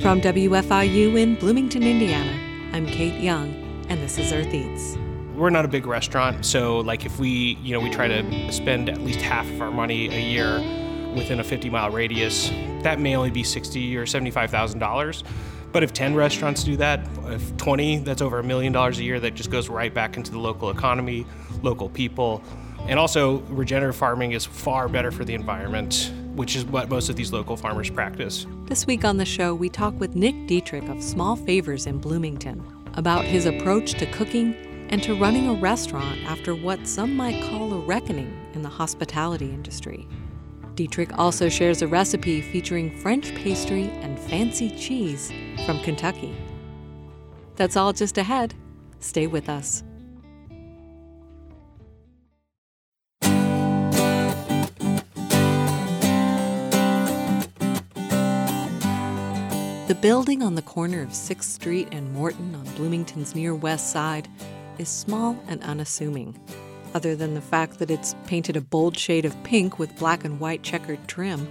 From WFIU in Bloomington, Indiana, I'm Kate Young, and this is Earth Eats. We're not a big restaurant, so like if we, you know, we try to spend at least half of our money a year within a 50 mile radius, that may only be 60 or 75 thousand dollars. But if 10 restaurants do that, if 20, that's over a million dollars a year that just goes right back into the local economy, local people. And also, regenerative farming is far better for the environment, which is what most of these local farmers practice. This week on the show, we talk with Nick Detrich of Small Favors in Bloomington about his approach to cooking and to running a restaurant after what some might call a reckoning in the hospitality industry. Detrich also shares a recipe featuring French pastry and fancy cheese from Kentucky. That's all just ahead. Stay with us. The building on the corner of 6th Street and Morton on Bloomington's near west side is small and unassuming, other than the fact that it's painted a bold shade of pink with black and white checkered trim.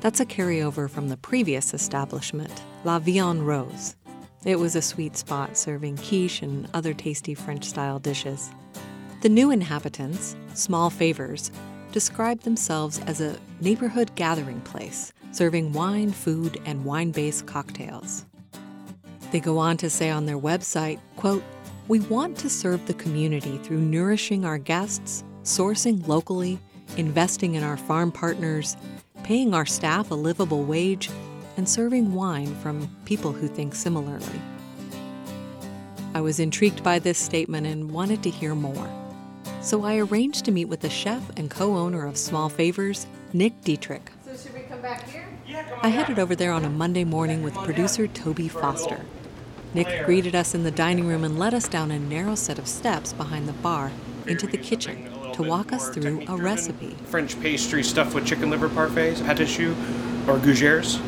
That's a carryover from the previous establishment, La Viande Rose. It was a sweet spot serving quiche and other tasty French style dishes. The new inhabitants, Small Favors, describe themselves as a neighborhood gathering place serving wine, food, and wine-based cocktails. They go on to say on their website, quote, "We want to serve the community through nourishing our guests, sourcing locally, investing in our farm partners, paying our staff a livable wage, and serving wine from people who think similarly." I was intrigued by this statement and wanted to hear more. So I arranged to meet with the chef and co owner of Small Favors, Nick Detrich. So should we come back here? I headed over there on a Monday morning with producer Toby Foster. Nick greeted us in the dining room and led us down a narrow set of steps behind the bar into the kitchen to walk us through a recipe. French pastry stuffed with chicken liver parfaits, pâte choux, or gougères.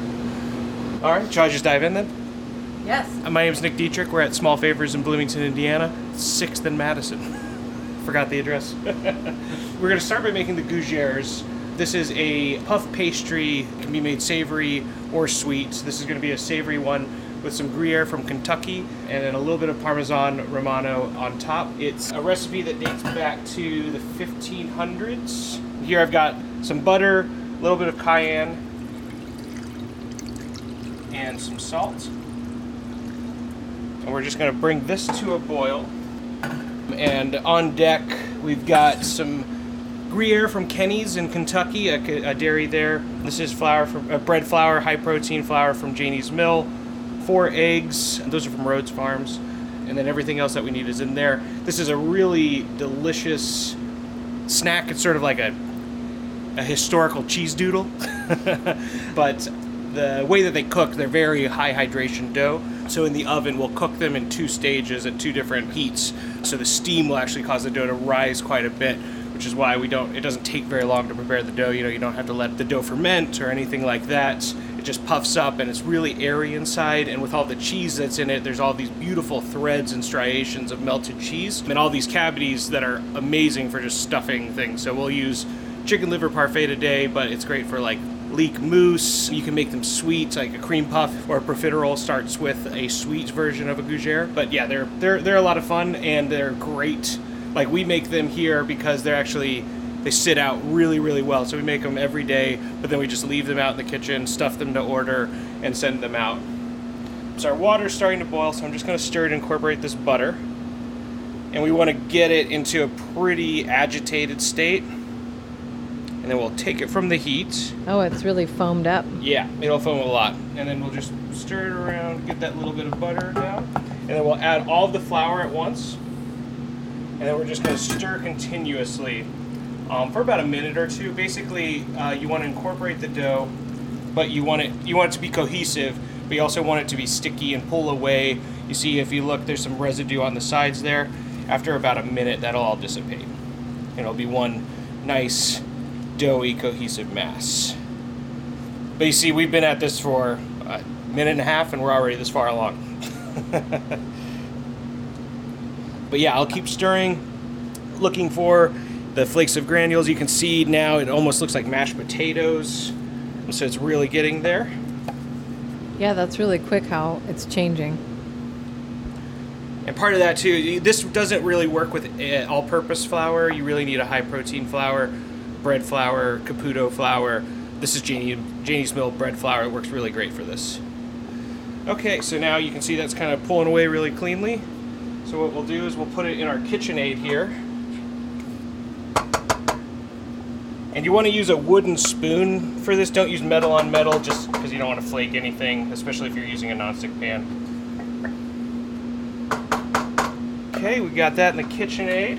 All right, shall I just dive in then? Yes. Uh, My name's Nick Detrich. We're at Small Favors in Bloomington, Indiana, 6th and Madison. Forgot the address. We're going to start by making the gougères. This is a puff pastry, can be made savory or sweet. This is going to be a savory one with some Gruyere from Kentucky and then a little bit of Parmesan Romano on top. It's a recipe that dates back to the 1500s. Here I've got some butter, a little bit of cayenne, and some salt. And we're just going to bring this to a boil. And on deck, we've got some Gruyere from Kenny's in Kentucky, a, a dairy there. This is flour from uh, bread flour, high protein flour from Janie's Mill. Four eggs, those are from Rhodes Farms. And then everything else that we need is in there. This is a really delicious snack. It's sort of like a a historical cheese doodle, but the way that they cook, they're very high hydration dough. So in the oven, we'll cook them in two stages at two different heats. So the steam will actually cause the dough to rise quite a bit, which is why we don't. It doesn't take very long to prepare the dough. You know, you don't have to let the dough ferment or anything like that. It just puffs up and it's really airy inside. And with all the cheese that's in it, there's all these beautiful threads and striations of melted cheese and all these cavities that are amazing for just stuffing things. So we'll use chicken liver parfait today, but it's great for like leek mousse. You can make them sweet, like a cream puff or a profiterole starts with a sweet version of a gougere. But yeah, they're they're they're a lot of fun and they're great. Like we make them here because they're actually they sit out really really well. So we make them every day, but then we just leave them out in the kitchen, stuff them to order, and send them out. So our water's starting to boil, so I'm just going to stir it and incorporate this butter. And we want to get it into a pretty agitated state. And then we'll take it from the heat. Oh, it's really foamed up. Yeah, it'll foam a lot. And then we'll just stir it around, get that little bit of butter down. And then we'll add all of the flour at once. And then we're just going to stir continuously um, for about a minute or two. Basically, uh, you want to incorporate the dough, but you want it you want it to be cohesive, but you also want it to be sticky and pull away. You see, if you look, there's some residue on the sides there. After about a minute, that'll all dissipate. And it'll be one nice, doughy, cohesive mass. But you see, we've been at this for a minute and a half, and we're already this far along. but yeah, I'll keep stirring, looking for the flakes of granules. You can see now it almost looks like mashed potatoes, so it's really getting there. Yeah, that's really quick how it's changing. And part of that too, this doesn't really work with uh, all-purpose flour. You really need a high-protein flour, bread flour, Caputo flour. This is Janie, Janie's Mill bread flour. It works really great for this. Okay, so now you can see that's kind of pulling away really cleanly. So what we'll do is we'll put it in our KitchenAid here. And you want to use a wooden spoon for this. Don't use metal on metal just because you don't want to flake anything, especially if you're using a nonstick pan. Okay, we got that in the KitchenAid.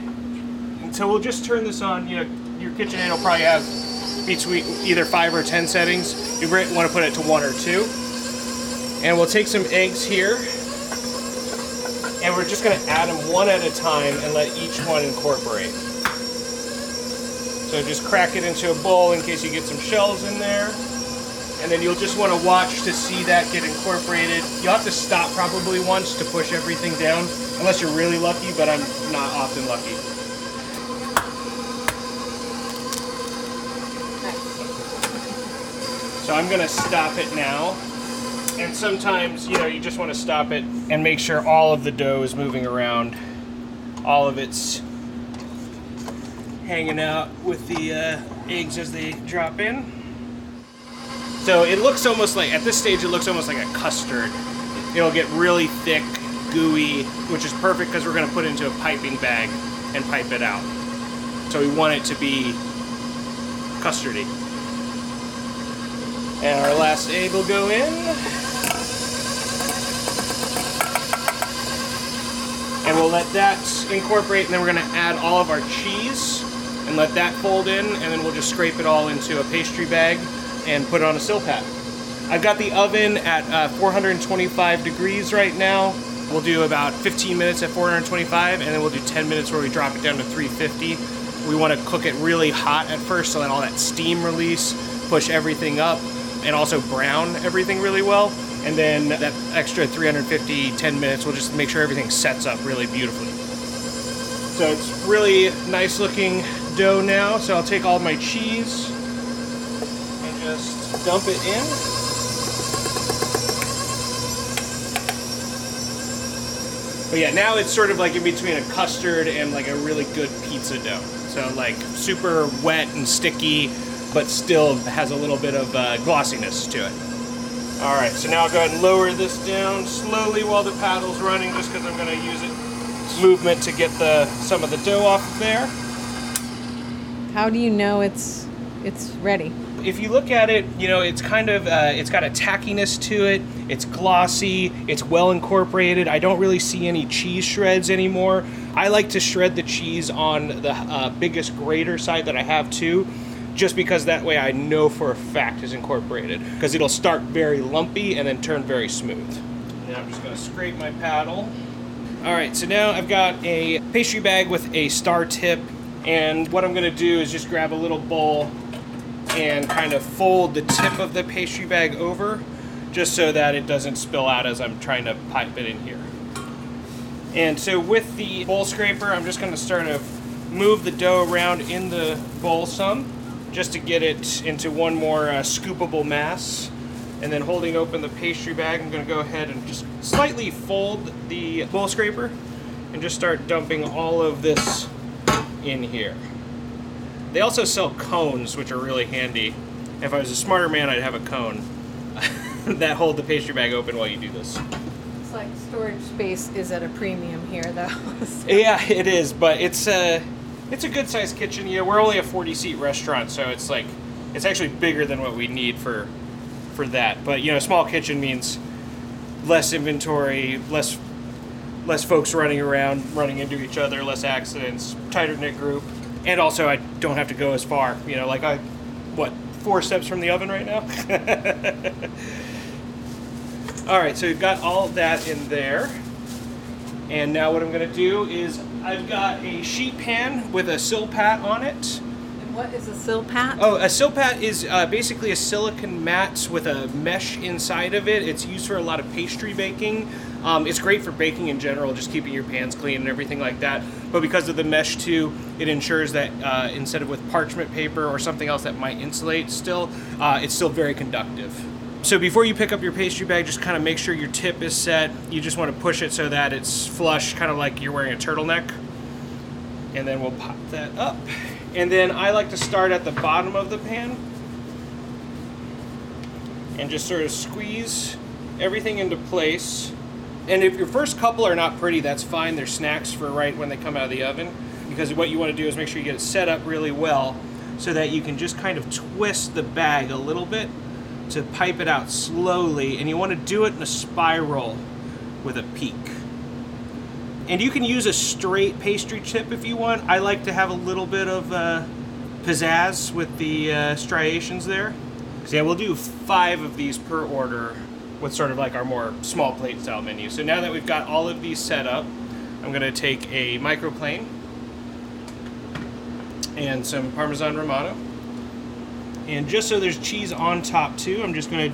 And so we'll just turn this on. You know, your KitchenAid will probably have between either five or ten settings. You want to put it to one or two. And we'll take some eggs here. And we're just going to add them one at a time and let each one incorporate. So just crack it into a bowl in case you get some shells in there. And then you'll just want to watch to see that get incorporated. You'll have to stop probably once to push everything down, unless you're really lucky, but I'm not often lucky. So I'm gonna stop it now. And sometimes, you know, you just want to stop it and make sure all of the dough is moving around. All of it's hanging out with the uh, eggs as they drop in. So it looks almost like, at this stage, it looks almost like a custard. It'll get really thick, gooey, which is perfect because we're going to put it into a piping bag and pipe it out. So we want it to be custardy. And our last egg will go in. And we'll let that incorporate, and then we're to add all of our cheese and let that fold in, and then we'll just scrape it all into a pastry bag and put it on a Silpat. I've got the oven at uh, 425 degrees right now. We'll do about 15 minutes at 425, and then we'll do 10 minutes where we drop it down to 350. We want to cook it really hot at first so that all that steam release, push everything up, and also brown everything really well. And then that extra 350, 10 minutes will just make sure everything sets up really beautifully. So it's really nice looking dough now. So I'll take all my cheese and just dump it in. But yeah, now it's sort of like in between a custard and like a really good pizza dough. So like super wet and sticky, but still has a little bit of uh, glossiness to it. All right, so now I'll go ahead and lower this down slowly while the paddle's running, just because I'm going to use it movement to get the some of the dough off of there. How do you know it's it's ready? If you look at it, you know it's kind of uh, it's got a tackiness to it. It's glossy. It's well incorporated. I don't really see any cheese shreds anymore. I like to shred the cheese on the uh, biggest grater side that I have too, just because that way I know for a fact is incorporated. Because it'll start very lumpy and then turn very smooth. Now I'm just going to scrape my paddle. All right, so now I've got a pastry bag with a star tip, and what I'm going to do is just grab a little bowl and kind of fold the tip of the pastry bag over just so that it doesn't spill out as I'm trying to pipe it in here. And so with the bowl scraper, I'm just going to start to move the dough around in the bowl some just to get it into one more uh, scoopable mass. And then holding open the pastry bag, I'm going to go ahead and just slightly fold the bowl scraper and just start dumping all of this in here. They also sell cones, which are really handy. If I was a smarter man, I'd have a cone that hold the pastry bag open while you do this. It's like storage space is at a premium here, though. So- Yeah, it is, but it's a it's a good sized kitchen. Yeah, we're only a 40 seat restaurant, so it's like it's actually bigger than what we need for for that. But you know, small kitchen means less inventory, less less folks running around, running into each other, less accidents, tighter knit group, and also I don't have to go as far. You know, like I what four steps from the oven right now. all right, so we've got all that in there. And now what I'm going to do is I've got a sheet pan with a Silpat on it. And what is a Silpat? Oh, a Silpat is uh, basically a silicon mat with a mesh inside of it. It's used for a lot of pastry baking. Um, it's great for baking in general, just keeping your pans clean and everything like that. But because of the mesh too, it ensures that uh, instead of with parchment paper or something else that might insulate still, uh, it's still very conductive. So before you pick up your pastry bag, just kind of make sure your tip is set. You just want to push it so that it's flush, kind of like you're wearing a turtleneck. And then we'll pop that up. And then I like to start at the bottom of the pan and just sort of squeeze everything into place. And if your first couple are not pretty, that's fine. They're snacks for right when they come out of the oven. Because what you want to do is make sure you get it set up really well so that you can just kind of twist the bag a little bit to pipe it out slowly. And you want to do it in a spiral with a peak. And you can use a straight pastry tip if you want. I like to have a little bit of uh, pizzazz with the uh, striations there. So yeah, we'll do five of these per order with sort of like our more small plate style menu. So now that we've got all of these set up, I'm gonna take a microplane and some Parmesan Romano. And just so there's cheese on top too, I'm just gonna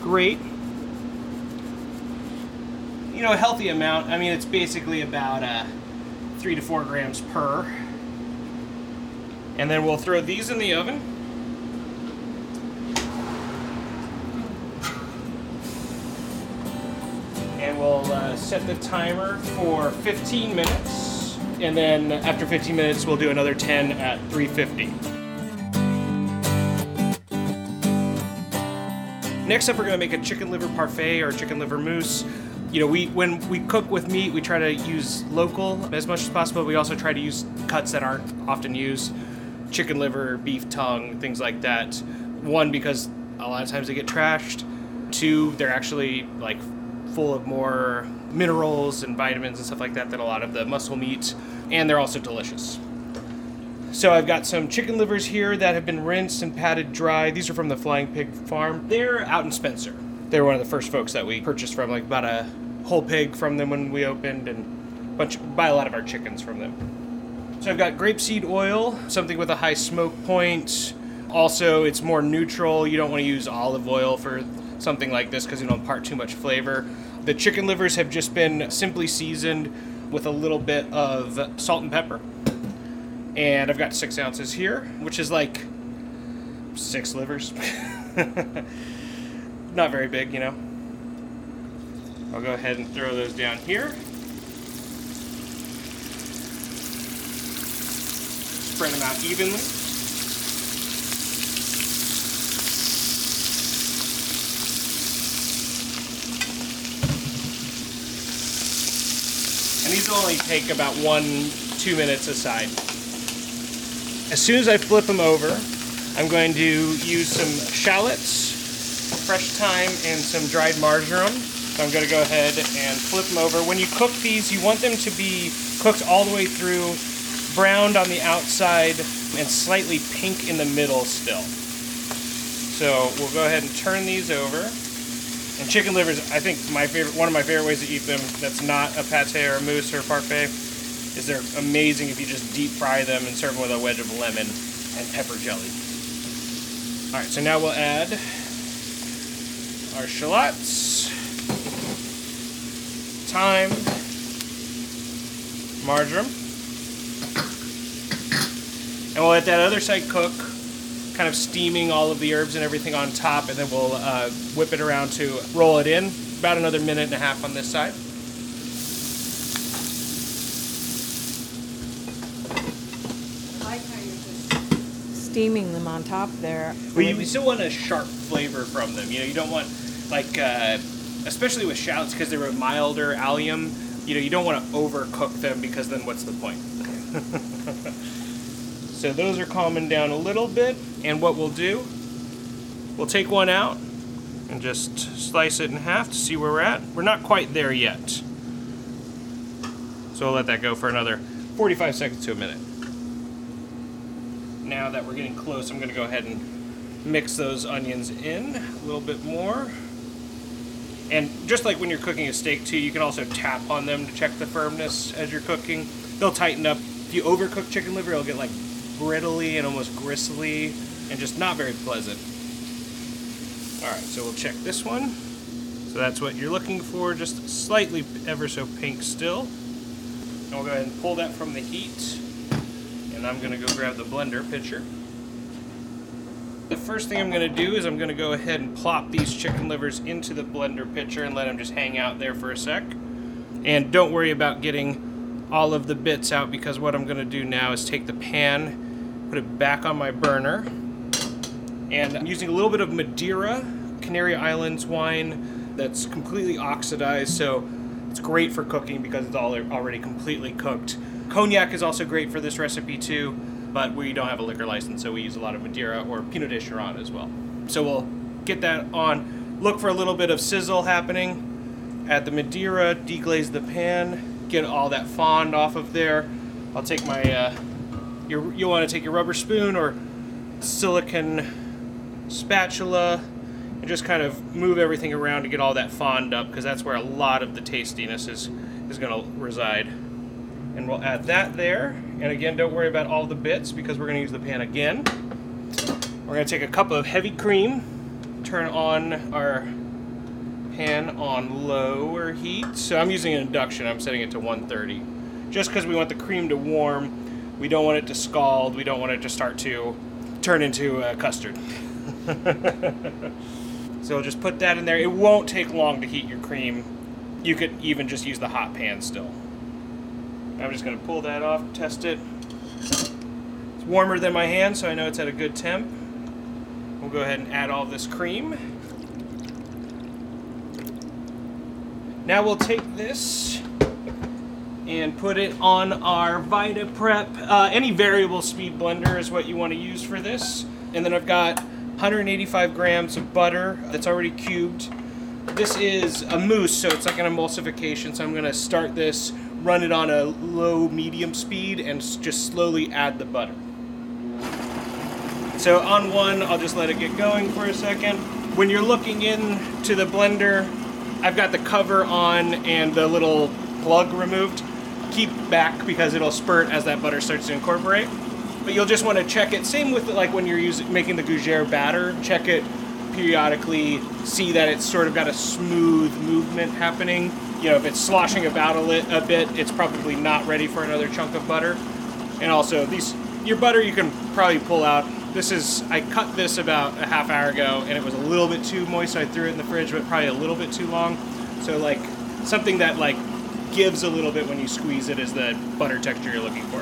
grate, you know, a healthy amount. I mean, it's basically about uh, three to four grams per. And then we'll throw these in the oven. and we'll uh, set the timer for 15 minutes and then after 15 minutes we'll do another 10 at 350 next up we're going to make a chicken liver parfait or chicken liver mousse. You know we when we cook with meat we try to use local as much as possible. We also try to use cuts that aren't often used. Chicken liver beef tongue things like that. One because a lot of times they get trashed. Two they're actually like full of more minerals and vitamins and stuff like that than a lot of the muscle meat, and they're also delicious. So I've got some chicken livers here that have been rinsed and patted dry. These are from the Flying Pig Farm. They're out in Spencer. They were one of the first folks that we purchased from, like about a whole pig from them when we opened, and bunch buy a lot of our chickens from them. So I've got grapeseed oil, something with a high smoke point. Also, it's more neutral. You don't want to use olive oil for something like this because you don't impart too much flavor. The chicken livers have just been simply seasoned with a little bit of salt and pepper. And I've got six ounces here, which is like six livers. Not very big, you know. I'll go ahead and throw those down here. Spread them out evenly. and these will only take about one, two minutes aside. As soon as I flip them over, I'm going to use some shallots, fresh thyme, and some dried marjoram. So I'm going to go ahead and flip them over. When you cook these, you want them to be cooked all the way through, browned on the outside, and slightly pink in the middle still. So we'll go ahead and turn these over. And chicken livers, I think my favorite, one of my favorite ways to eat them that's not a pate or a mousse or a parfait, is they're amazing if you just deep fry them and serve them with a wedge of lemon and pepper jelly. All right, so now we'll add our shallots, thyme, marjoram, and we'll let that other side cook kind of steaming all of the herbs and everything on top, and then we'll uh, whip it around to roll it in. About another minute and a half on this side. I like how you're just steaming them on top there. Well, you still want a sharp flavor from them. You know, you don't want like, uh, especially with shallots because they're a milder allium. You know, you don't want to overcook them because then what's the point? so those are calming down a little bit, and what we'll do, we'll take one out and just slice it in half to see where we're at. We're not quite there yet. So we'll let that go for another 45 seconds to a minute. Now that we're getting close, I'm going to go ahead and mix those onions in a little bit more. And just like when you're cooking a steak too, you can also tap on them to check the firmness as you're cooking. They'll tighten up. If you overcook chicken liver, it'll get like brittly and almost gristly and just not very pleasant. Alright, so we'll check this one. So that's what you're looking for, just slightly ever so pink still. And we'll go ahead and pull that from the heat. And I'm going to go grab the blender pitcher. The first thing I'm going to do is I'm going to go ahead and plop these chicken livers into the blender pitcher and let them just hang out there for a sec. And don't worry about getting all of the bits out because what I'm going to do now is take the pan, put it back on my burner, and I'm using a little bit of Madeira, Canary Islands wine that's completely oxidized, so it's great for cooking because it's all already completely cooked. Cognac is also great for this recipe too, but we don't have a liquor license, so we use a lot of Madeira or Pineau des Charentes as well. So we'll get that on. Look for a little bit of sizzle happening. Add the Madeira, deglaze the pan, get all that fond off of there. I'll take my, uh, your, you'll want to take your rubber spoon or silicon spatula and just kind of move everything around to get all that fond up because that's where a lot of the tastiness is, is going to reside. And we'll add that there. And again, don't worry about all the bits because we're going to use the pan again. We're going to take a cup of heavy cream, turn on our pan on lower heat. So I'm using an induction, I'm setting it to 130. Just because we want the cream to warm, we don't want it to scald, we don't want it to start to turn into a custard. so just put that in there. It won't take long to heat your cream. You could even just use the hot pan still. I'm just going to pull that off, test it. It's warmer than my hand, so I know it's at a good temp. We'll go ahead and add all this cream. Now we'll take this and put it on our Vita Prep. Uh, any variable speed blender is what you want to use for this. And then I've got 185 grams of butter that's already cubed. This is a mousse, so it's like an emulsification. So I'm going to start this run it on a low medium speed and just slowly add the butter. So on one, I'll just let it get going for a second. When you're looking into the blender, I've got the cover on and the little plug removed. Keep back because it'll spurt as that butter starts to incorporate. But you'll just want to check it. Same with like when you're using making the gougere batter. Check it periodically. See that it's sort of got a smooth movement happening you know, if it's sloshing about a, lit, a bit, it's probably not ready for another chunk of butter. And also, these your butter you can probably pull out. This is I cut this about a half hour ago, and it was a little bit too moist, so I threw it in the fridge, but probably a little bit too long. So like something that like gives a little bit when you squeeze it is the butter texture you're looking for.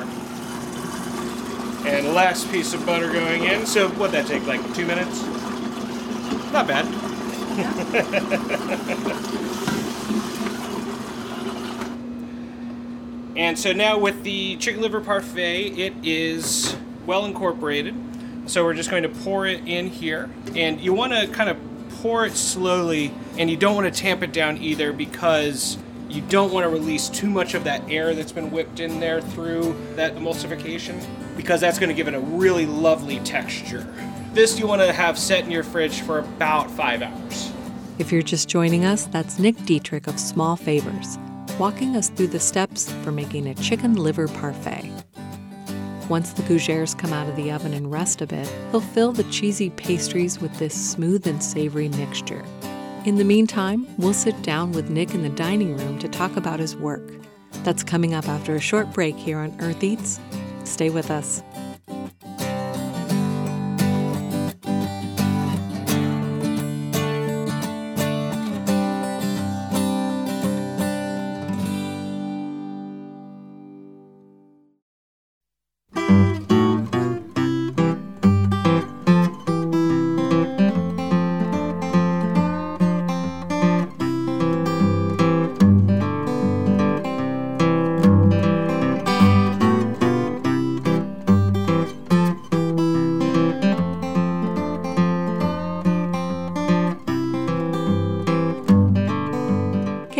And last piece of butter going in. So what that take like two minutes? Not bad. And so now with the chicken liver parfait, it is well incorporated. So we're just going to pour it in here. And you want to kind of pour it slowly and you don't want to tamp it down either because you don't want to release too much of that air that's been whipped in there through that emulsification because that's going to give it a really lovely texture. This you want to have set in your fridge for about five hours. If you're just joining us, that's Nick Detrich of Small Favors walking us through the steps for making a chicken liver parfait. Once the gougeres come out of the oven and rest a bit, he'll fill the cheesy pastries with this smooth and savory mixture. In the meantime, we'll sit down with Nick in the dining room to talk about his work. That's coming up after a short break here on Earth Eats. Stay with us.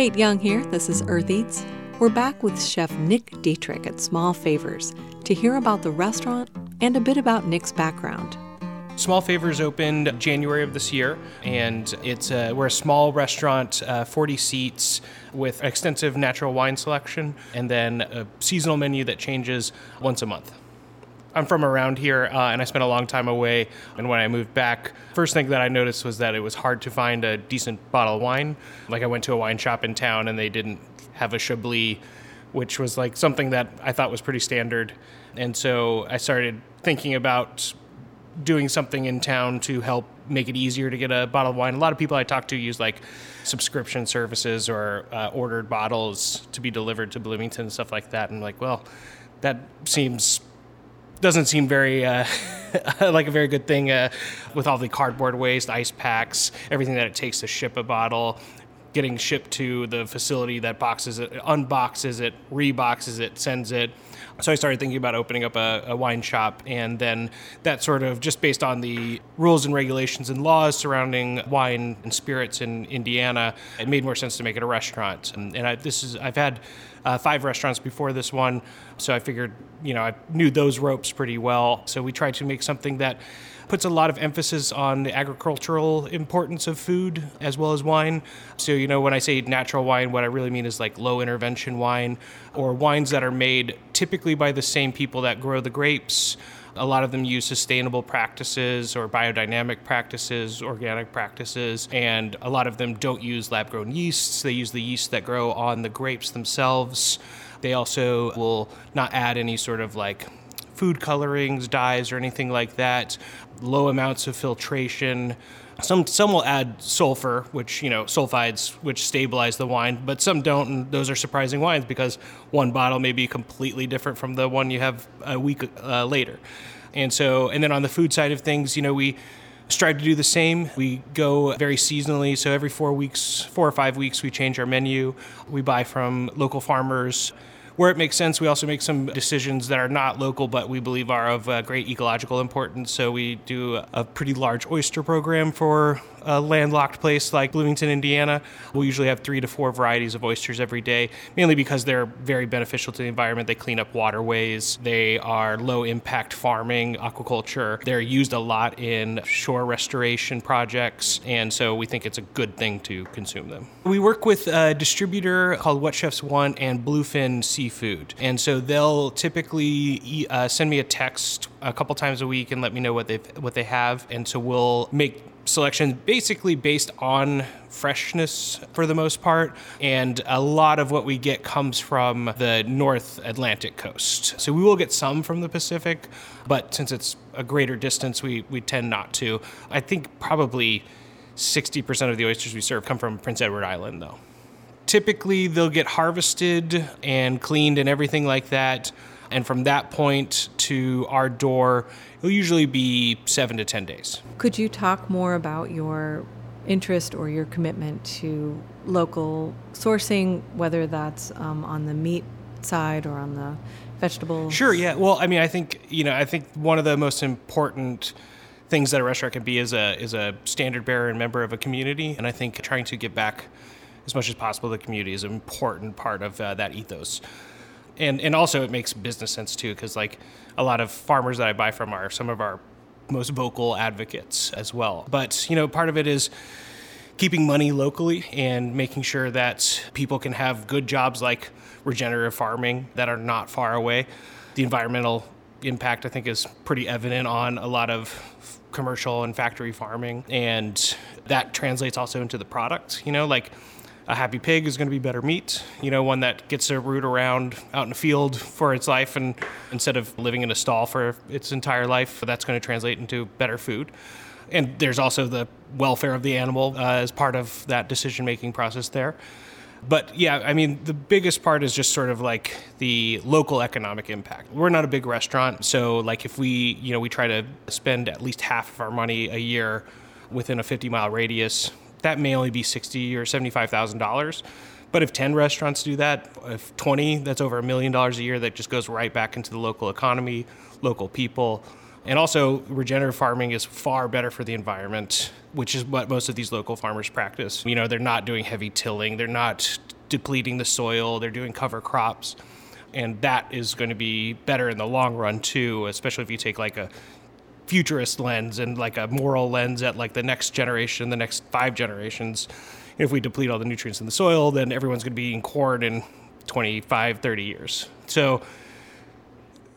Kate Young here. This is Earth Eats. We're back with Chef Nick Detrich at Small Favors to hear about the restaurant and a bit about Nick's background. Small Favors opened January of this year, and it's a, we're a small restaurant, uh, 40 seats, with extensive natural wine selection, and then a seasonal menu that changes once a month. I'm from around here, uh, and I spent a long time away. And when I moved back, first thing that I noticed was that it was hard to find a decent bottle of wine. Like I went to a wine shop in town, and they didn't have a Chablis, which was like something that I thought was pretty standard. And so I started thinking about doing something in town to help make it easier to get a bottle of wine. A lot of people I talk to use like subscription services or uh, ordered bottles to be delivered to Bloomington and stuff like that. And like, well, that seems doesn't seem very uh, like a very good thing uh, with all the cardboard waste, ice packs, everything that it takes to ship a bottle, getting shipped to the facility that boxes it, unboxes it, reboxes it, sends it. So I started thinking about opening up a, a, wine shop, and then that sort of just based on the rules and regulations and laws surrounding wine and spirits in Indiana, it made more sense to make it a restaurant. And, and I, this is I've had uh, five restaurants before this one, so I figured you know I knew those ropes pretty well. So we tried to make something that puts a lot of emphasis on the agricultural importance of food as well as wine. So, you know, when I say natural wine, what I really mean is like low intervention wine or wines that are made typically by the same people that grow the grapes. A lot of them use sustainable practices or biodynamic practices, organic practices, and a lot of them don't use lab grown yeasts. They use the yeasts that grow on the grapes themselves. They also will not add any sort of like food colorings, dyes, or anything like that. Low amounts of filtration. Some some will add sulfur, which you know sulfides, which stabilize the wine, but some don't, and those are surprising wines because one bottle may be completely different from the one you have a week uh, later. And so, and then on the food side of things, you know, we strive to do the same. We go very seasonally, so every four weeks, four or five weeks, we change our menu. We buy from local farmers where it makes sense, we also make some decisions that are not local, but we believe are of uh, great ecological importance. So we do a pretty large oyster program for a landlocked place like Bloomington, Indiana. We'll usually have three to four varieties of oysters every day, mainly because they're very beneficial to the environment. They clean up waterways, they are low impact farming, aquaculture. They're used a lot in shore restoration projects, and so we think it's a good thing to consume them. We work with a distributor called What Chefs Want and Bluefin Seafood, and so they'll typically uh, send me a text a couple times a week and let me know what they what they have, and so we'll make selection basically based on freshness for the most part. And a lot of what we get comes from the North Atlantic coast. So we will get some from the Pacific, but since it's a greater distance, we, we tend not to. I think probably 60% of the oysters we serve come from Prince Edward Island, though. Typically, they'll get harvested and cleaned and everything like that. And from that point to our door, it'll usually be seven to 10 days. Could you talk more about your interest or your commitment to local sourcing, whether that's um, on the meat side or on the vegetables? Sure, yeah. Well, I mean, I think, you know, I think one of the most important things that a restaurant can be is a is a standard bearer and member of a community and i think trying to give back as much as possible to the community is an important part of uh, that ethos and and also it makes business sense too because like a lot of farmers that I buy from are some of our most vocal advocates as well. But you know, part of it is keeping money locally and making sure that people can have good jobs like regenerative farming that are not far away. The environmental impact I think is pretty evident on a lot of commercial and factory farming and that translates also into the product, you know, like a happy pig is going to be better meat. You know, one that gets to root around out in the field for its life, and instead of living in a stall for its entire life, that's going to translate into better food. And there's also the welfare of the animal uh, as part of that decision making process there. But yeah, I mean, the biggest part is just sort of like the local economic impact. We're not a big restaurant, so like if we, you know, we try to spend at least half of our money a year within a 50 mile radius that may only be sixty or seventy-five thousand dollars. But if 10 restaurants do that, if 20, that's over a million dollars a year that just goes right back into the local economy, local people. And also, regenerative farming is far better for the environment, which is what most of these local farmers practice. You know, they're not doing heavy tilling, they're not depleting the soil, they're doing cover crops. And that is going to be better in the long run, too, especially if you take like a futurist lens and like a moral lens at like the next generation, the next five generations. If we deplete all the nutrients in the soil, then everyone's going to be eating corn in 25, 30 years. So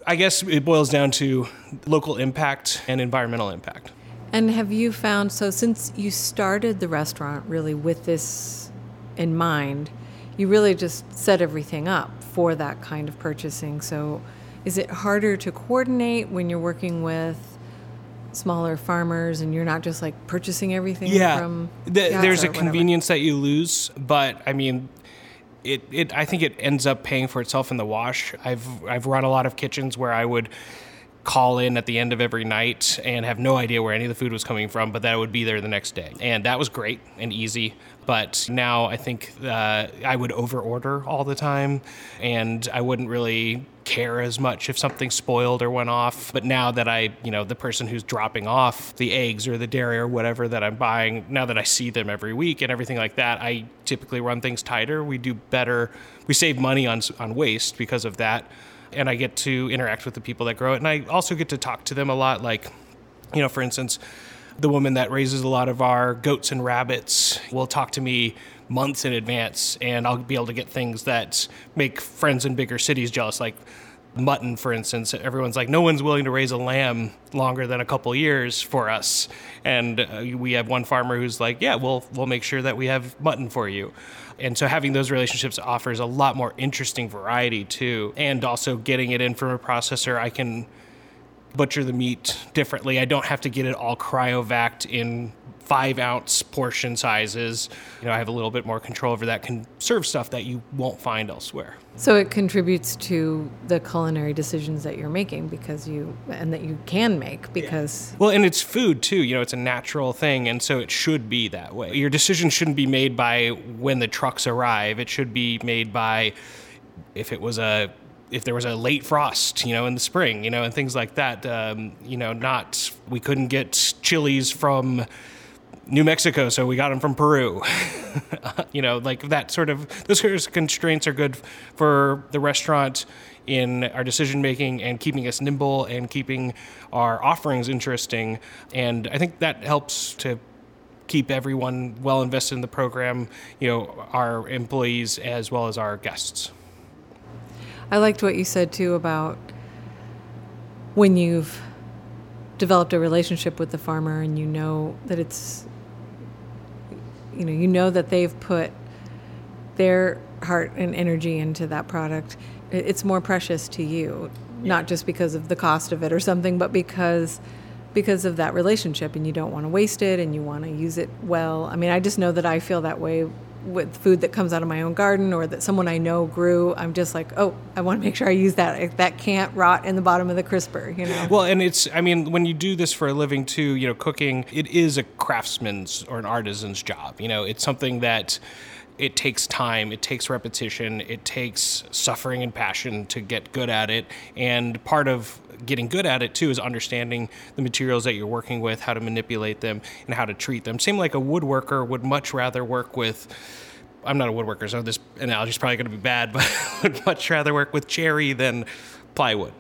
I guess it boils down to local impact and environmental impact. And have you found so since you started the restaurant really with this in mind, you really just set everything up for that kind of purchasing. So is it harder to coordinate when you're working with smaller farmers and you're not just like purchasing everything yeah. from The- there's a whatever. convenience that you lose, but I mean, it, it I think it ends up paying for itself in the wash. I've I've run a lot of kitchens where I would call in at the end of every night and have no idea where any of the food was coming from, but that would be there the next day, and that was great and easy. But now I think uh, I would over order all the time, and I wouldn't really care as much if something spoiled or went off. But now that I, you know, the person who's dropping off the eggs or the dairy or whatever that I'm buying, now that I see them every week and everything like that, I typically run things tighter. We do better. We save money on on waste because of that, and I get to interact with the people that grow it, and I also get to talk to them a lot. Like, you know, for instance, the woman that raises a lot of our goats and rabbits will talk to me months in advance, and I'll be able to get things that make friends in bigger cities jealous, like mutton, for instance. Everyone's like, no one's willing to raise a lamb longer than a couple years for us, and uh, we have one farmer who's like, yeah, we'll we'll make sure that we have mutton for you. And so having those relationships offers a lot more interesting variety too, and also getting it in from a processor, I can butcher the meat differently. I don't have to get it all cryovac in five ounce portion sizes. You know, I have a little bit more control over that. Can serve stuff that you won't find elsewhere. So it contributes to the culinary decisions that you're making because you and that you can make because Well, and it's food too. You know, it's a natural thing, and so it should be that way. Your decision shouldn't be made by when the trucks arrive. It should be made by if it was a if there was a late frost, you know, in the spring, you know, and things like that. Um, you know, not we couldn't get chilies from New Mexico, so we got them from Peru. you know, like that sort of those sort of constraints are good for the restaurant in our decision making and keeping us nimble and keeping our offerings interesting. And I think that helps to keep everyone well invested in the program. You know, our employees as well as our guests. I liked what you said too about when you've developed a relationship with the farmer and you know that it's you know you know that they've put their heart and energy into that product it's more precious to you. Not just because of the cost of it or something but because because of that relationship and you don't want to waste it and you want to use it well. I mean i just know that i feel that way with food that comes out of my own garden or that someone i know grew i'm just like oh i want to make sure i use that that can't rot in the bottom of the crisper you know Well, and it's, I mean, when you do this for a living too, you know, cooking, it is a craftsman's or an artisan's job. You know, it's something that it takes time, it takes repetition, it takes suffering and passion to get good at it. And part of getting good at it too is understanding the materials that you're working with, how to manipulate them, and how to treat them. Same like a woodworker would much rather work with. I'm not a woodworker, so this analogy is probably going to be bad, but would much rather work with cherry than plywood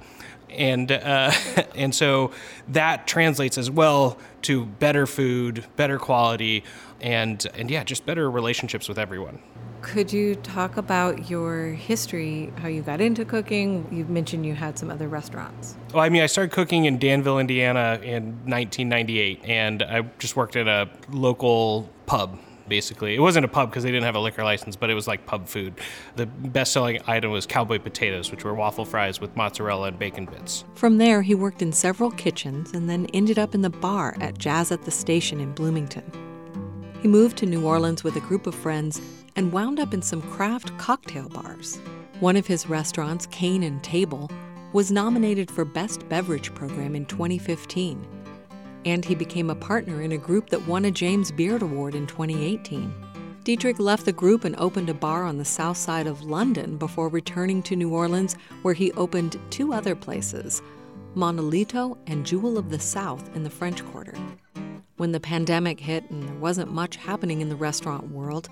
and uh, and so that translates as well to better food, better quality, and and yeah, just better relationships with everyone. could you talk about your history how you got into cooking you mentioned you had some other restaurants Well, I mean, I started cooking in Danville, Indiana, in 1998, and I just worked at a local pub. Basically, it wasn't a pub because they didn't have a liquor license, but it was like pub food. The best-selling item was cowboy potatoes, which were waffle fries with mozzarella and bacon bits. From there, he worked in several kitchens and then ended up in the bar at Jazz at the Station in Bloomington. He moved to New Orleans with a group of friends and wound up in some craft cocktail bars. One of his restaurants, Cane and Table, was nominated for Best Beverage Program in 2015. And he became a partner in a group that won a James Beard Award in 2018. Detrich left the group and opened a bar on the south side of London before returning to New Orleans, where he opened two other places Manolito and Jewel of the South in the French Quarter. When the pandemic hit and there wasn't much happening in the restaurant world,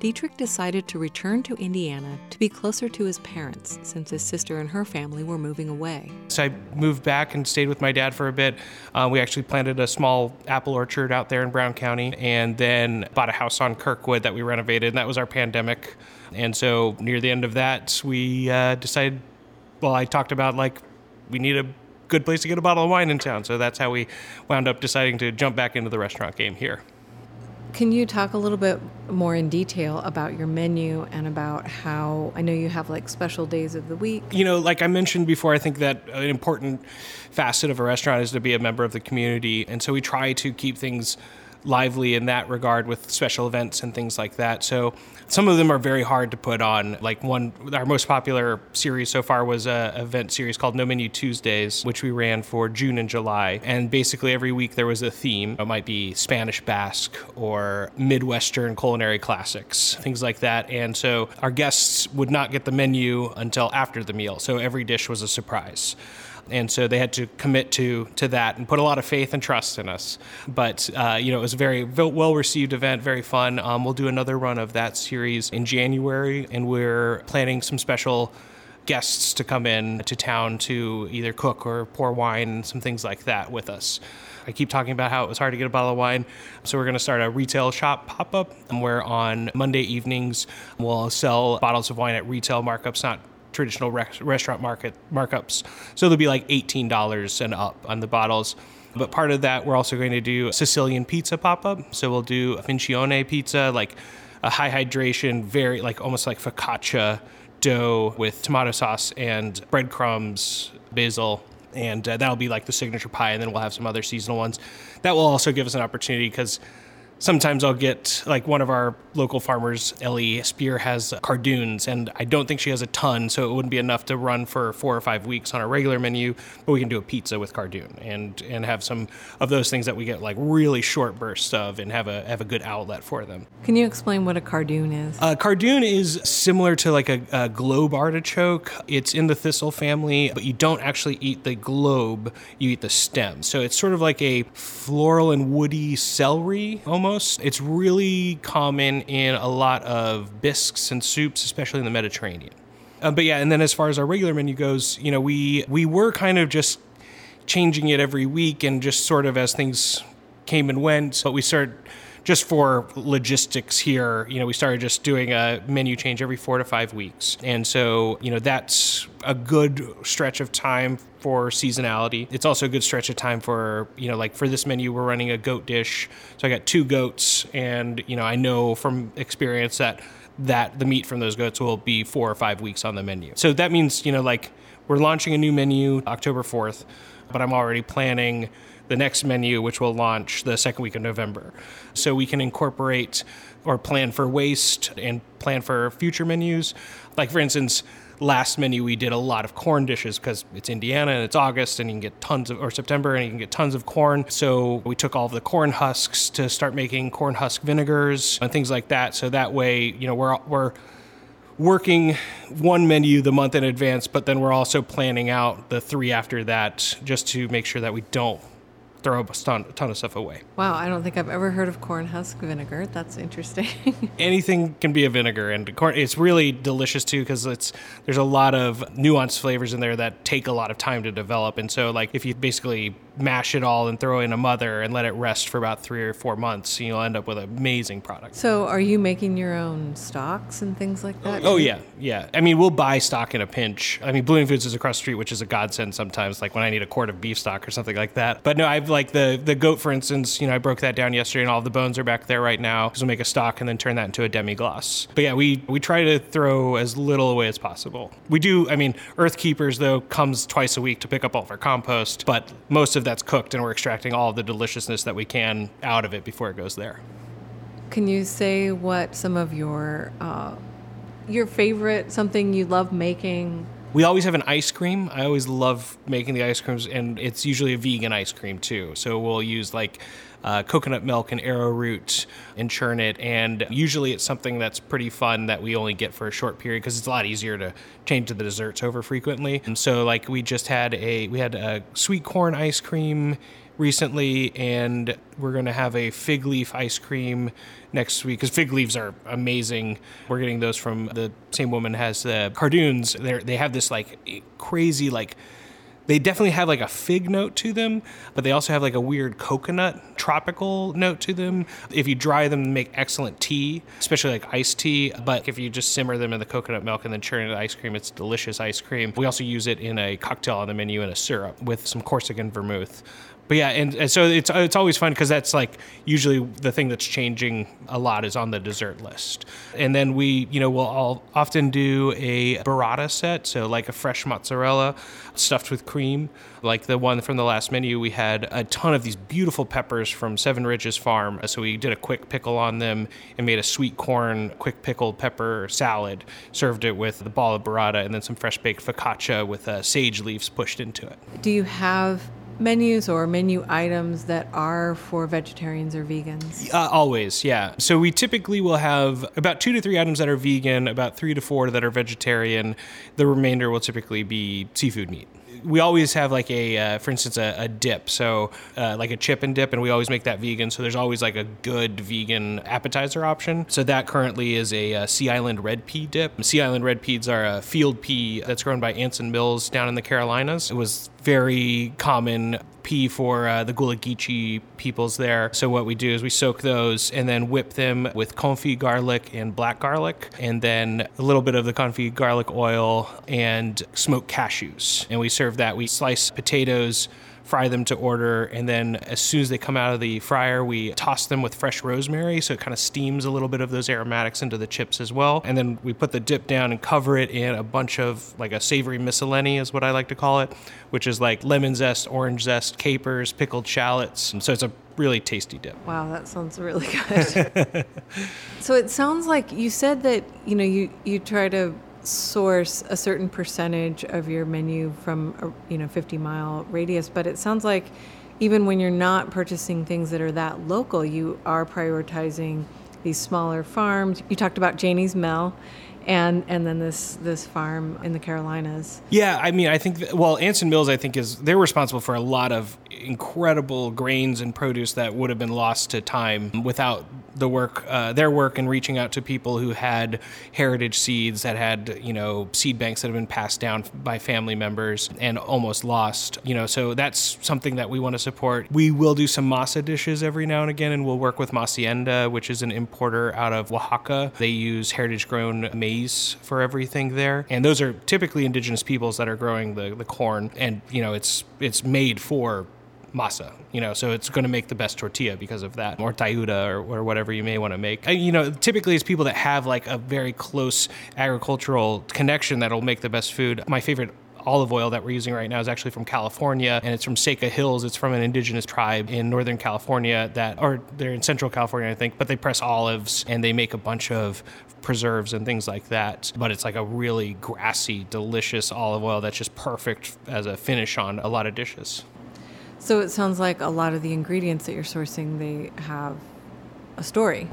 Detrich decided to return to Indiana to be closer to his parents since his sister and her family were moving away. So I moved back and stayed with my dad for a bit. Uh, we actually planted a small apple orchard out there in Brown County and then bought a house on Kirkwood that we renovated, and that was our pandemic. And so near the end of that, we uh, decided, well, I talked about like we need a good place to get a bottle of wine in town. So that's how we wound up deciding to jump back into the restaurant game here. Can you talk a little bit more in detail about your menu and about how I know you have like special days of the week? You know, like I mentioned before, I think that an important facet of a restaurant is to be a member of the community. And so we try to keep things lively in that regard with special events and things like that. So some of them are very hard to put on. Like one, our most popular series so far was a event series called No Menu Tuesdays, which we ran for June and July. And basically every week there was a theme. It might be Spanish Basque or Midwestern culinary classics, things like that. And so our guests would not get the menu until after the meal. So every dish was a surprise and so they had to commit to to that and put a lot of faith and trust in us. But uh, you know, it was a very well received event, very fun. Um, we'll do another run of that series in January, and we're planning some special guests to come in to town to either cook or pour wine and some things like that with us. I keep talking about how it was hard to get a bottle of wine. So we're going to start a retail shop pop up where on Monday evenings we'll sell bottles of wine at retail markups, not traditional re- restaurant market markups. So they'll be like $18 and up on the bottles. But part of that, we're also going to do Sicilian pizza pop up. So we'll do a Sfincione pizza, like a high hydration, very like almost like focaccia dough with tomato sauce and breadcrumbs, basil. And uh, that'll be like the signature pie. And then we'll have some other seasonal ones. That will also give us an opportunity because sometimes I'll get like one of our local farmers, Ellie Spear, has cardoons, and I don't think she has a ton, so it wouldn't be enough to run for four or five weeks on our regular menu. But we can do a pizza with cardoon and and have some of those things that we get like really short bursts of, and have a have a good outlet for them. Can you explain what a cardoon is? A cardoon is similar to like a, a globe artichoke. It's in the thistle family, but you don't actually eat the globe; you eat the stem. So it's sort of like a floral and woody celery almost almost. It's really common in a lot of bisques and soups, especially in the Mediterranean. Uh, but yeah, and then as far as our regular menu goes, you know, we we were kind of just changing it every week and just sort of as things came and went. But we started just for logistics here, you know, we started just doing a menu change every four to five weeks. And so, you know, that's a good stretch of time for seasonality. It's also a good stretch of time for, you know, like for this menu, we're running a goat dish. So I got two goats, and, you know, I know from experience that that the meat from those goats will be four or five weeks on the menu. So that means, you know, like we're launching a new menu October 4th, but I'm already planning the next menu, which will launch the second week of November. So we can incorporate or plan for waste and plan for future menus. Like, for instance, last menu we did a lot of corn dishes because it's Indiana and it's August and you can get tons of or September and you can get tons of corn. So we took all of the corn husks to start making corn husk vinegars and things like that. So that way, you know, we're we're working one menu the month in advance, but then we're also planning out the three after that just to make sure that we don't throw a ton, a ton of stuff away. Wow, I don't think I've ever heard of corn husk vinegar. That's interesting. Anything can be a vinegar, and corn. It's really delicious too because it's there's a lot of nuanced flavors in there that take a lot of time to develop. And so, like if you basically mash it all and throw in a mother and let it rest for about three or four months, you'll end up with an amazing product. So, are you making your own stocks and things like that? Oh yeah, yeah. I mean, we'll buy stock in a pinch. I mean, Blooming Foods is across the street, which is a godsend sometimes. Like when I need a quart of beef stock or something like that. But no, I've like the the goat, for instance. You know, I broke that down yesterday, and all the bones are back there right now. Because we'll make a stock and then turn that into a demi glace. But yeah, we we try to throw as little away as possible. We do. I mean, Earth Keepers though comes twice a week to pick up all of our compost, but most of that's cooked, and we're extracting all the deliciousness that we can out of it before it goes there. Can you say what some of your uh, your favorite something you love making? We always have an ice cream. I always love making the ice creams, and it's usually a vegan ice cream too. So we'll use like uh, coconut milk and arrowroot and churn it. And usually it's something that's pretty fun that we only get for a short period because it's a lot easier to change the desserts over frequently. And so like we just had a we had a sweet corn ice cream recently, and we're going to have a fig leaf ice cream next week because fig leaves are amazing. We're getting those from the same woman has the cardoons. They they have this like crazy like they definitely have like a fig note to them, but they also have like a weird coconut tropical note to them. If you dry them, they make excellent tea, especially like iced tea. But if you just simmer them in the coconut milk and then churn it into ice cream, it's delicious ice cream. We also use it in a cocktail on the menu in a syrup with some Corsican vermouth. But yeah, and, and so it's it's always fun because that's like usually the thing that's changing a lot is on the dessert list. And then we, you know, we'll all often do a burrata set, so like a fresh mozzarella stuffed with cream. Like the one from the last menu, we had a ton of these beautiful peppers from Seven Ridges Farm. So we did a quick pickle on them and made a sweet corn quick pickled pepper salad. Served it with the ball of burrata and then some fresh baked focaccia with uh, sage leaves pushed into it. Do you have menus or menu items that are for vegetarians or vegans? Uh, always, yeah. So we typically will have about two to three items that are vegan, about three to four that are vegetarian. The remainder will typically be seafood meat we always have like a, uh, for instance, a, a dip. So uh, like a chip and dip, and we always make that vegan. So there's always like a good vegan appetizer option. So that currently is a, a uh, Sea Island red pea dip. Sea Island red peas are a field pea that's grown by Anson Mills down in the Carolinas. It was very common pea for uh, the Gullah Geechee peoples there. So what we do is we soak those and then whip them with confit garlic and black garlic, and then a little bit of the confit garlic oil and smoked cashews. And we serve that. We slice potatoes fry them to order, and then as soon as they come out of the fryer, we toss them with fresh rosemary so it kind of steams a little bit of those aromatics into the chips as well. And then we put the dip down and cover it in a bunch of like a savory miscellany, is what I like to call it, which is like lemon zest, orange zest, capers, pickled shallots. And so it's a really tasty dip. Wow, that sounds really good. so it sounds like you said that, you know, you, you try to source a certain percentage of your menu from a you know 50 mile radius but it sounds like even when you're not purchasing things that are that local you are prioritizing these smaller farms you talked about janie's mill and and then this this farm in the Carolinas. Yeah, I mean, I think that, well, Anson Mills, I think is they're responsible for a lot of incredible grains and produce that would have been lost to time without the work, uh, their work in reaching out to people who had heritage seeds that had, you know, seed banks that have been passed down by family members and almost lost, you know, so that's something that we want to support. We will do some masa dishes every now and again, and we'll work with Masienda, which is an importer out of Oaxaca. They use heritage grown maize for everything there. And those are typically indigenous peoples that are growing the, the corn. And, you know, it's, it's made for masa, you know, so it's going to make the best tortilla because of that, or tlayuda, or, or whatever you may want to make. you know, typically it's people that have like a very close agricultural connection that'll make the best food. My favorite olive oil that we're using right now is actually from California and it's from Séka Hills. It's from an indigenous tribe in Northern California that, or they're in Central California, I think, but they press olives and they make a bunch of preserves and things like that. But it's like a really grassy, delicious olive oil that's just perfect as a finish on a lot of dishes. So it sounds like a lot of the ingredients that you're sourcing, they have a story.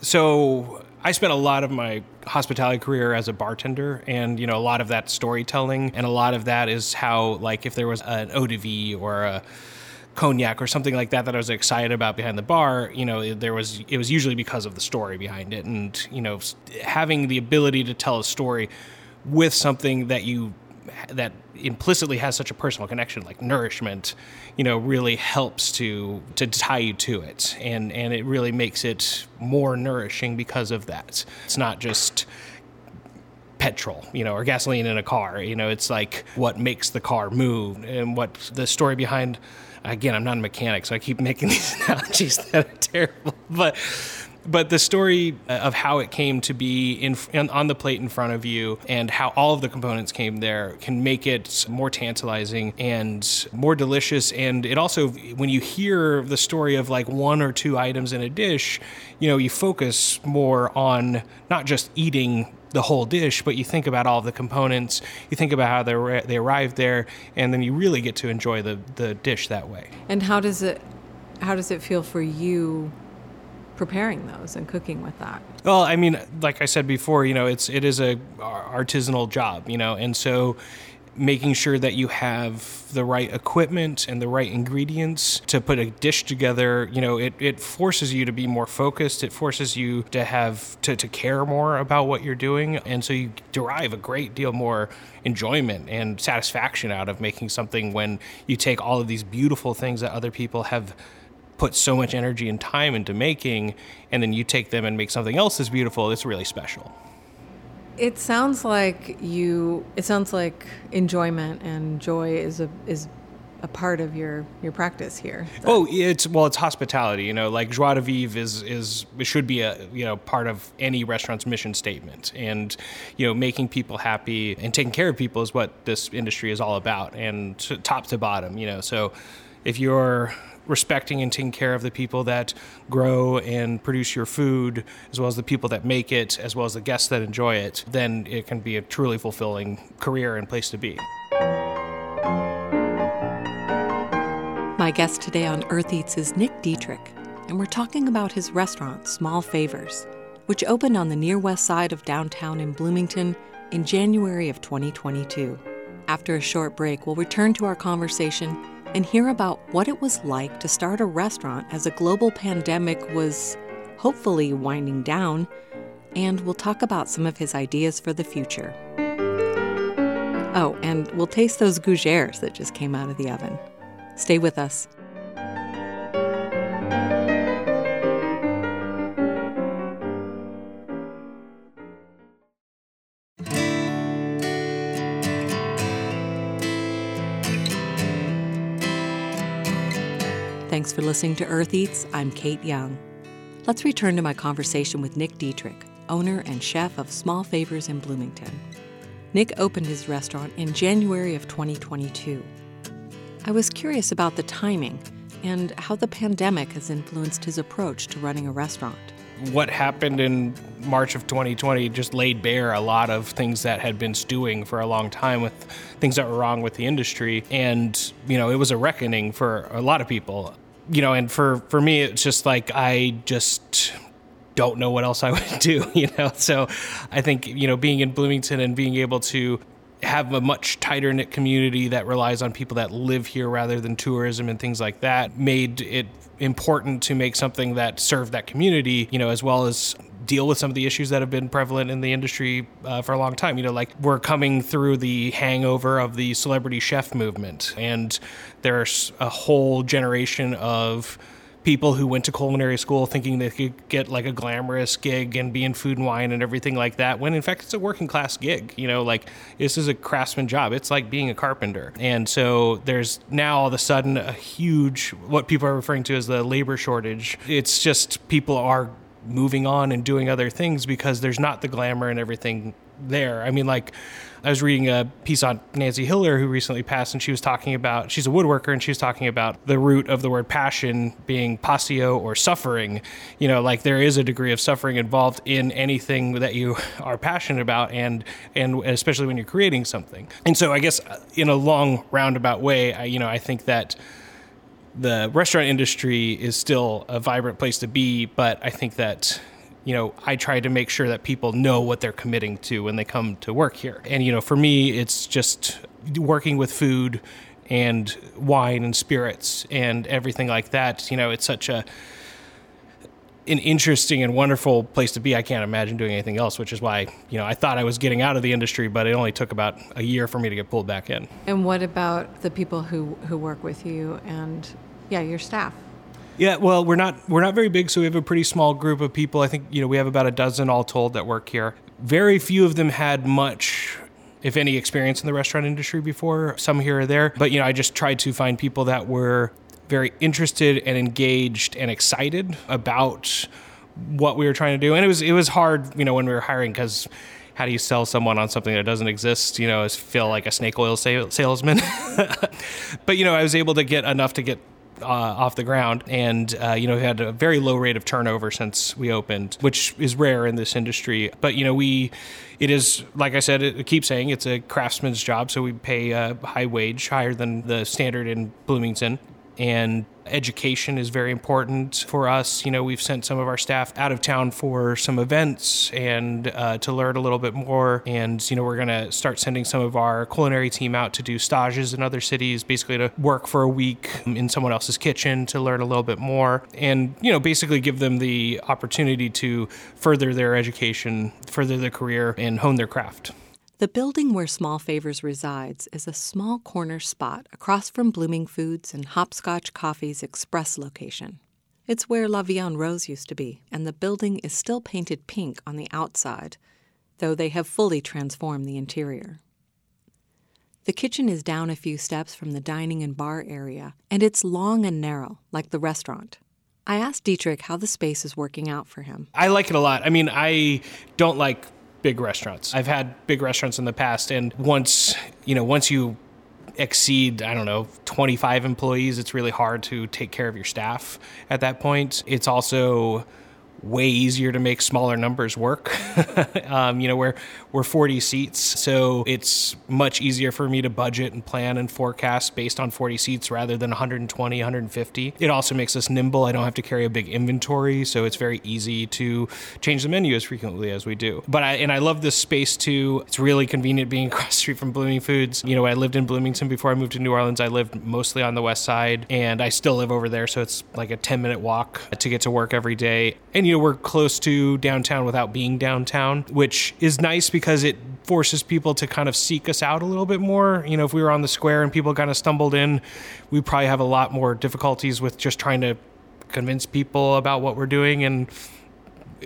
So I spent a lot of my hospitality career as a bartender, and you know a lot of that storytelling, and a lot of that is how like if there was an eau de vie or a cognac or something like that that I was excited about behind the bar, you know, there was it was usually because of the story behind it, and you know, having the ability to tell a story with something that you that implicitly has such a personal connection like nourishment you know really helps to to tie you to it and and it really makes it more nourishing because of that it's not just petrol, you know, or gasoline in a car. You know, it's like what makes the car move and what the story behind. Again, I'm not a mechanic, so I keep making these analogies that are terrible. But but the story uh, of how it came to be in, on the plate in front of you and how all of the components came there can make it more tantalizing and more delicious and it also when you hear the story of like one or two items in a dish you know you focus more on not just eating the whole dish, but you think about all the components, you think about how they they arrived there, and then you really get to enjoy the, the dish that way. And how does it how does it feel for you preparing those and cooking with that? Well, I mean, like I said before, you know, it's it is a artisanal job, you know, and so making sure that you have the right equipment and the right ingredients to put a dish together you know it, it forces you to be more focused it forces you to have to, to care more about what you're doing and so you derive a great deal more enjoyment and satisfaction out of making something when you take all of these beautiful things that other people have put so much energy and time into making, and then you take them and make something else that's beautiful, it's really special. It sounds like you. It sounds like enjoyment and joy is a is a part of your your practice here. Oh, it's well, it's hospitality. You know, like joie de vivre is is it should be a you know part of any restaurant's mission statement, and you know, making people happy and taking care of people is what this industry is all about, and to, top to bottom. You know, so if you're respecting and taking care of the people that grow and produce your food, as well as the people that make it, as well as the guests that enjoy it, then it can be a truly fulfilling career and place to be. My guest today on Earth Eats is Nick Detrich, and we're talking about his restaurant, Small Favors, which opened on the near west side of downtown in Bloomington in January of 2022. After a short break, we'll return to our conversation and hear about what it was like to start a restaurant as a global pandemic was hopefully winding down, and we'll talk about some of his ideas for the future. Oh, and we'll taste those gougères that just came out of the oven. Stay with us. Thanks for listening to Earth Eats. I'm Kate Young. Let's return to my conversation with Nick Detrich, owner and chef of Small Favors in Bloomington. Nick opened his restaurant in January of 2022. I was curious about the timing and how the pandemic has influenced his approach to running a restaurant. What happened in March of 2020 just laid bare a lot of things that had been stewing for a long time with things that were wrong with the industry. And, you know, it was a reckoning for a lot of people. You know, and for, for me, it's just like I just don't know what else I would do, you know? So I think, you know, being in Bloomington and being able to have a much tighter knit community that relies on people that live here rather than tourism and things like that made it important to make something that served that community, you know, as well as deal with some of the issues that have been prevalent in the industry uh, for a long time. You know, like we're coming through the hangover of the celebrity chef movement, and there's a whole generation of people who went to culinary school thinking they could get like a glamorous gig and be in food and wine and everything like that when in fact it's a working class gig you know like this is a craftsman job. It's like being a carpenter. And so there's now all of a sudden a huge what people are referring to as the labor shortage. It's just people are moving on and doing other things because there's not the glamour and everything there. I mean like I was reading a piece on Nancy Hiller, who recently passed, and she was talking about she's a woodworker, and she was talking about the root of the word passion being passio or suffering. You know, like there is a degree of suffering involved in anything that you are passionate about, and and especially when you're creating something. And so, I guess uh, in a long roundabout way, I, you know, I think that the restaurant industry is still a vibrant place to be, but I think that you know, I try to make sure that people know what they're committing to when they come to work here. And, you know, for me, it's just working with food and wine and spirits and everything like that. You know, it's such a, an interesting and wonderful place to be. I can't imagine doing anything else, which is why, you know, I thought I was getting out of the industry, but it only took about a year for me to get pulled back in. And what about the people who, who work with you and, yeah, your staff? Yeah, well, we're not we're not very big, so we have a pretty small group of people. I think you know we have about a dozen all told that work here. Very few of them had much if any experience in the restaurant industry before, some here or there. But you know, I just tried to find people that were very interested and engaged and excited about what we were trying to do. And it was it was hard, you know, when we were hiring because how do you sell someone on something that doesn't exist? You know, feel like a snake oil salesman. but you know, I was able to get enough to get uh, off the ground, and uh, you know we had a very low rate of turnover since we opened, which is rare in this industry. But you know we, it is like I said, it, keep saying it's a craftsman's job, so we pay a high wage, higher than the standard in Bloomington, and education is very important for us. You know, we've sent some of our staff out of town for some events and uh, to learn a little bit more. And, you know, we're going to start sending some of our culinary team out to do stages in other cities, basically to work for a week in someone else's kitchen to learn a little bit more and, you know, basically give them the opportunity to further their education, further their career, and hone their craft. The building where Small Favors resides is a small corner spot across from Blooming Foods and Hopscotch Coffee's express location. It's where La Vie en Rose used to be, and the building is still painted pink on the outside, though they have fully transformed the interior. The kitchen is down a few steps from the dining and bar area, and it's long and narrow, like the restaurant. I asked Detrich how the space is working out for him. I like it a lot. I mean, I don't like big restaurants. I've had big restaurants in the past, and once you know, once you exceed, I don't know, 25 employees, it's really hard to take care of your staff at that point. It's also way easier to make smaller numbers work. um, you know, we're we're 40 seats, so it's much easier for me to budget and plan and forecast based on 40 seats rather than 120, 150. It also makes us nimble. I don't have to carry a big inventory, so it's very easy to change the menu as frequently as we do. But I and I love this space too. It's really convenient being across street from Blooming Foods. You know, I lived in Bloomington before I moved to New Orleans. I lived mostly on the west side, and I still live over there, so it's like a 10 minute walk to get to work every day. And you know, we're close to downtown without being downtown, which is nice because it forces people to kind of seek us out a little bit more. You know, if we were on the square and people kind of stumbled in, we probably have a lot more difficulties with just trying to convince people about what we're doing and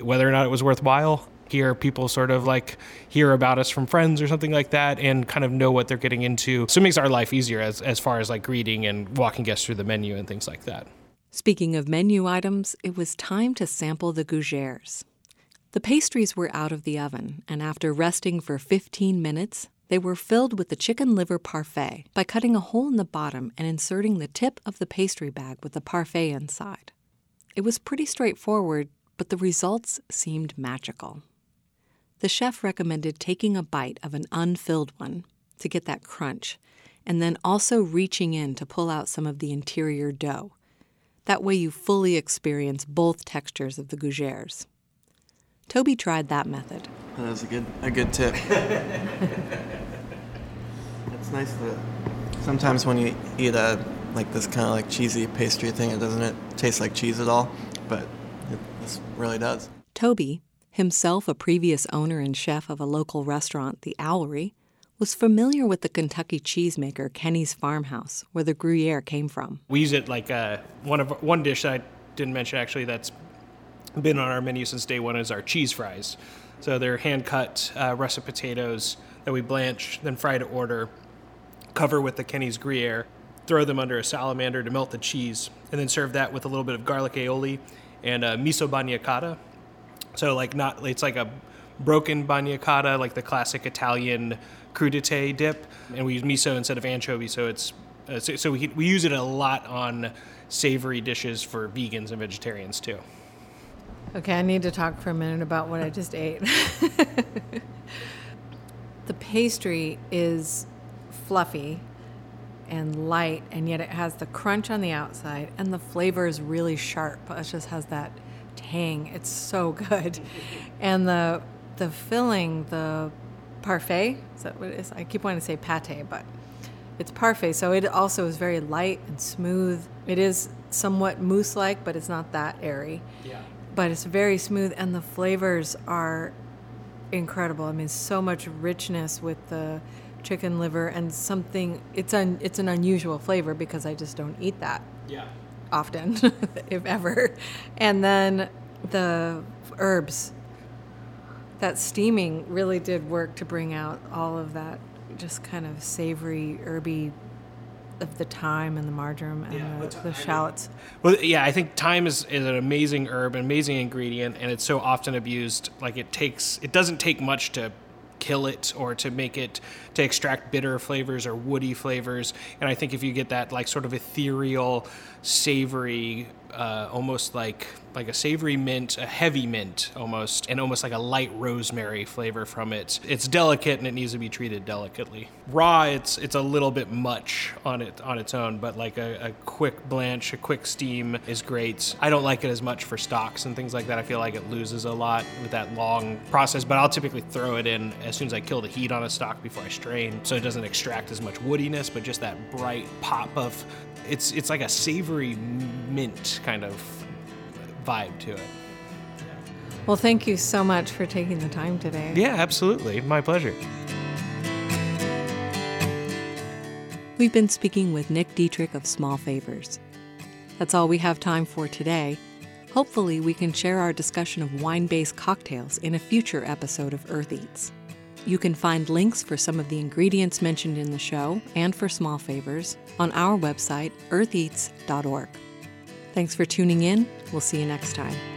whether or not it was worthwhile. Hear people sort of like hear about us from friends or something like that and kind of know what they're getting into. So it makes our life easier as, as far as like greeting and walking guests through the menu and things like that. Speaking of menu items, it was time to sample the gougères. The pastries were out of the oven, and after resting for 15 minutes, they were filled with the chicken liver parfait by cutting a hole in the bottom and inserting the tip of the pastry bag with the parfait inside. It was pretty straightforward, but the results seemed magical. The chef recommended taking a bite of an unfilled one to get that crunch, and then also reaching in to pull out some of the interior dough that way, you fully experience both textures of the gougères. Toby tried that method. That was a good a good tip. it's nice that sometimes when you eat a like this kind of like cheesy pastry thing, it doesn't it taste like cheese at all, but it, this really does. Toby, himself a previous owner and chef of a local restaurant, the Owlery, was familiar with the Kentucky cheesemaker Kenny's Farmhouse, where the Gruyere came from. We use it like uh, one of one dish I didn't mention actually that's been on our menu since day one is our cheese fries. So they're hand cut uh, russet potatoes that we blanch, then fry to order, cover with the Kenny's Gruyere, throw them under a salamander to melt the cheese, and then serve that with a little bit of garlic aioli and uh, miso bagna cauda. So like not it's like a broken bagna cauda, like the classic Italian crudité dip, and we use miso instead of anchovy. So it's uh, so, so, we we use it a lot on savory dishes for vegans and vegetarians too. Okay, I need to talk for a minute about what I just ate. the pastry is fluffy and light, and yet it has the crunch on the outside, and the flavor is really sharp. It just has that tang. It's so good, and the the filling, the parfait. Is that what it is? I keep wanting to say pate, but it's parfait. So it also is very light and smooth. It is somewhat mousse like, but it's not that airy. Yeah. But it's very smooth, and the flavors are incredible. I mean, so much richness with the chicken liver and something. It's un, it's an unusual flavor because I just don't eat that. Yeah. Often, if ever. And then the herbs that steaming really did work to bring out all of that just kind of savory, herby of the thyme and the marjoram and yeah, the, the, shallots. Well, yeah, I think thyme is, is an amazing herb, an amazing ingredient, and it's so often abused. Like it takes, it doesn't take much to kill it or to make it to extract bitter flavors or woody flavors. And I think if you get that like sort of ethereal, savory, uh, almost like like a savory mint, a heavy mint almost, and almost like a light rosemary flavor from it. It's delicate and it needs to be treated delicately. Raw, it's it's a little bit much on it on its own, but like a, a quick blanch, a quick steam is great. I don't like it as much for stocks and things like that. I feel like it loses a lot with that long process, but I'll typically throw it in as soon as I kill the heat on a stock before I strain, so it doesn't extract as much woodiness, but just that bright pop of it's it's like a savory mint kind of vibe to it. Well, thank you so much for taking the time today. Yeah, absolutely. My pleasure. We've been speaking with Nick Detrich of Small Favors. That's all we have time for today. Hopefully, we can share our discussion of wine based cocktails in a future episode of Earth Eats. You can find links for some of the ingredients mentioned in the show and for small favors on our website, eartheats.org. Thanks for tuning in. We'll see you next time.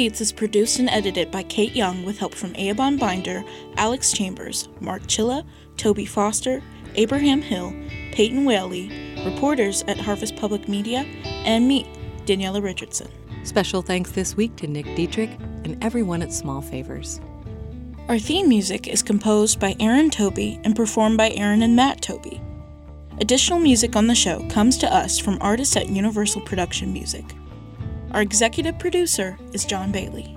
Eats is produced and edited by Kate Young with help from Eoban Binder, Alex Chambers, Mark Chilla, Toby Foster, Abraham Hill, Peyton Whaley, reporters at Harvest Public Media, and me, Daniela Richardson. Special thanks this week to Nick Detrich and everyone at Small Favors. Our theme music is composed by Aaron Toby and performed by Aaron and Matt Toby. Additional music on the show comes to us from artists at Universal Production Music. Our executive producer is John Bailey.